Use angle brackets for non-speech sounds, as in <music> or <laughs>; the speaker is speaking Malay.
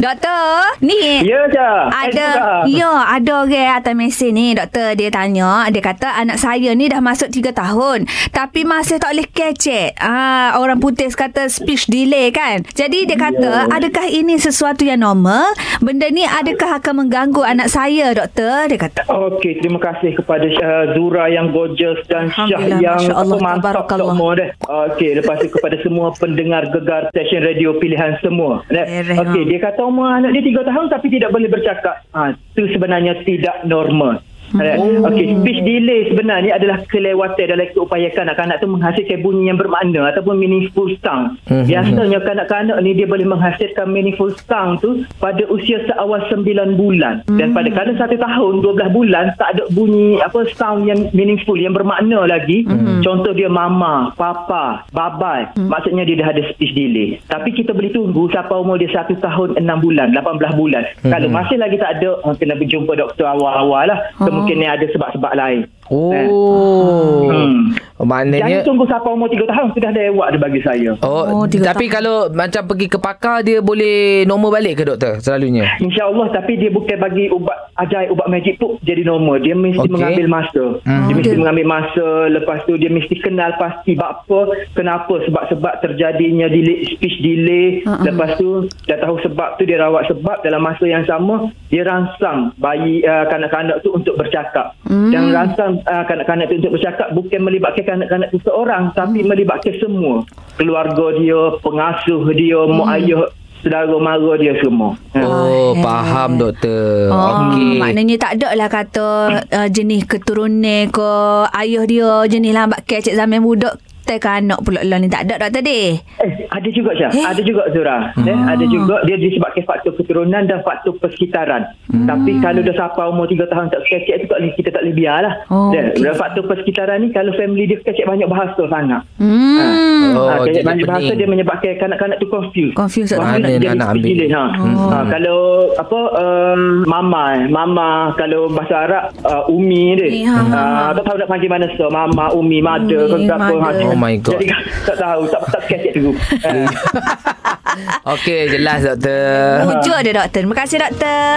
Doktor, ni Ya, Cak. ada Eh, ya ada orang atas mesin ni doktor dia tanya dia kata anak saya ni dah masuk 3 tahun tapi masih tak boleh kecek ah orang putih kata speech delay kan jadi dia kata Ya. adakah ini sesuatu yang normal benda ni adakah akan mengganggu anak saya doktor dia kata Okey, terima kasih kepada uh, Zura yang gorgeous dan Syah yang Allah, mantap tabarakallah. semua deh. Okey, lepas tu kepada semua pendengar gegar stesen radio pilihan semua. Okey, dia kata umur anak dia 3 tahun tapi tidak boleh bercakap. Ha, itu sebenarnya tidak normal. Hmm. Okey, speech delay sebenarnya adalah kelewatan dalam keupayakan kanak-kanak tu menghasilkan bunyi yang bermakna ataupun meaningful sound. Mhm. Biasanya kanak-kanak ni dia boleh menghasilkan meaningful sound tu pada usia seawal 9 bulan. Dan pada kadar 1 tahun 12 bulan tak ada bunyi apa sound yang meaningful yang bermakna lagi. Contoh dia mama, papa, babai. Maksudnya dia dah ada speech delay. Tapi kita boleh tunggu sampai umur dia 1 tahun 6 bulan, 18 bulan. Kalau masih lagi tak ada, oh, kena berjumpa doktor awal-awal lah. Kemungkinan ada sebab-sebab lain. Oh. Hmm. Maknanya Jangan tunggu sampai umur 3 tahun sudah ada ewak dia bagi saya. Oh, Oh, tapi tahun. kalau macam pergi ke pakar dia boleh normal balik ke doktor selalunya? InsyaAllah tapi dia bukan bagi ubat ajaib ubat magic tu jadi normal. Dia mesti Okey. mengambil masa. Hmm. Dia Oh, mesti dia- mengambil masa lepas tu dia mesti kenal pasti apa kenapa sebab-sebab terjadinya delay speech delay. Uh-uh. Lepas tu dah tahu sebab tu dia rawat sebab dalam masa yang sama dia rangsang bayi uh, kanak-kanak tu untuk bercakap. Hmm. Dan rangsang uh, kanak-kanak tu untuk bercakap bukan melibatkan kanak-kanak tu seorang tapi melibatkan semua. Keluarga dia, pengasuh dia, mak ayah saudara mara dia semua. Oh, eh. faham doktor. Oh, Okey. maknanya tak ada lah kata uh, jenis keturunan ke ayah dia jenis lambat kecek zaman budak tekan anak pula lah ni tak ada doktor deh. Eh, ada juga Syah. Eh? Ada juga Zura. Eh, ada juga dia disebabkan faktor keturunan dan faktor persekitaran. Tapi kalau dah sampai umur 3 tahun tak kecek tu tak boleh, kita tak boleh biarlah. Oh, Dan okey. dan faktor persekitaran ni kalau family dia kecek banyak bahasa sangat. Hmm. Oh, ha, kecek banyak bahasa dia menyebabkan kanak-kanak tu confused. Confused. Mana nak jadi nak ambil? ha. Oh. ha. Kalau apa um, mama eh, mama kalau bahasa Arab uh, umi dia. Eh, ha, ha. Uh, tak tahu nak panggil mana so mama umi mother Umi, ke apa. mother. Oh my God. Jadi <laughs> tak tahu tak tak tu. Ha. <laughs> Okey, jelas doktor. Hujur dia doktor. Terima kasih doktor.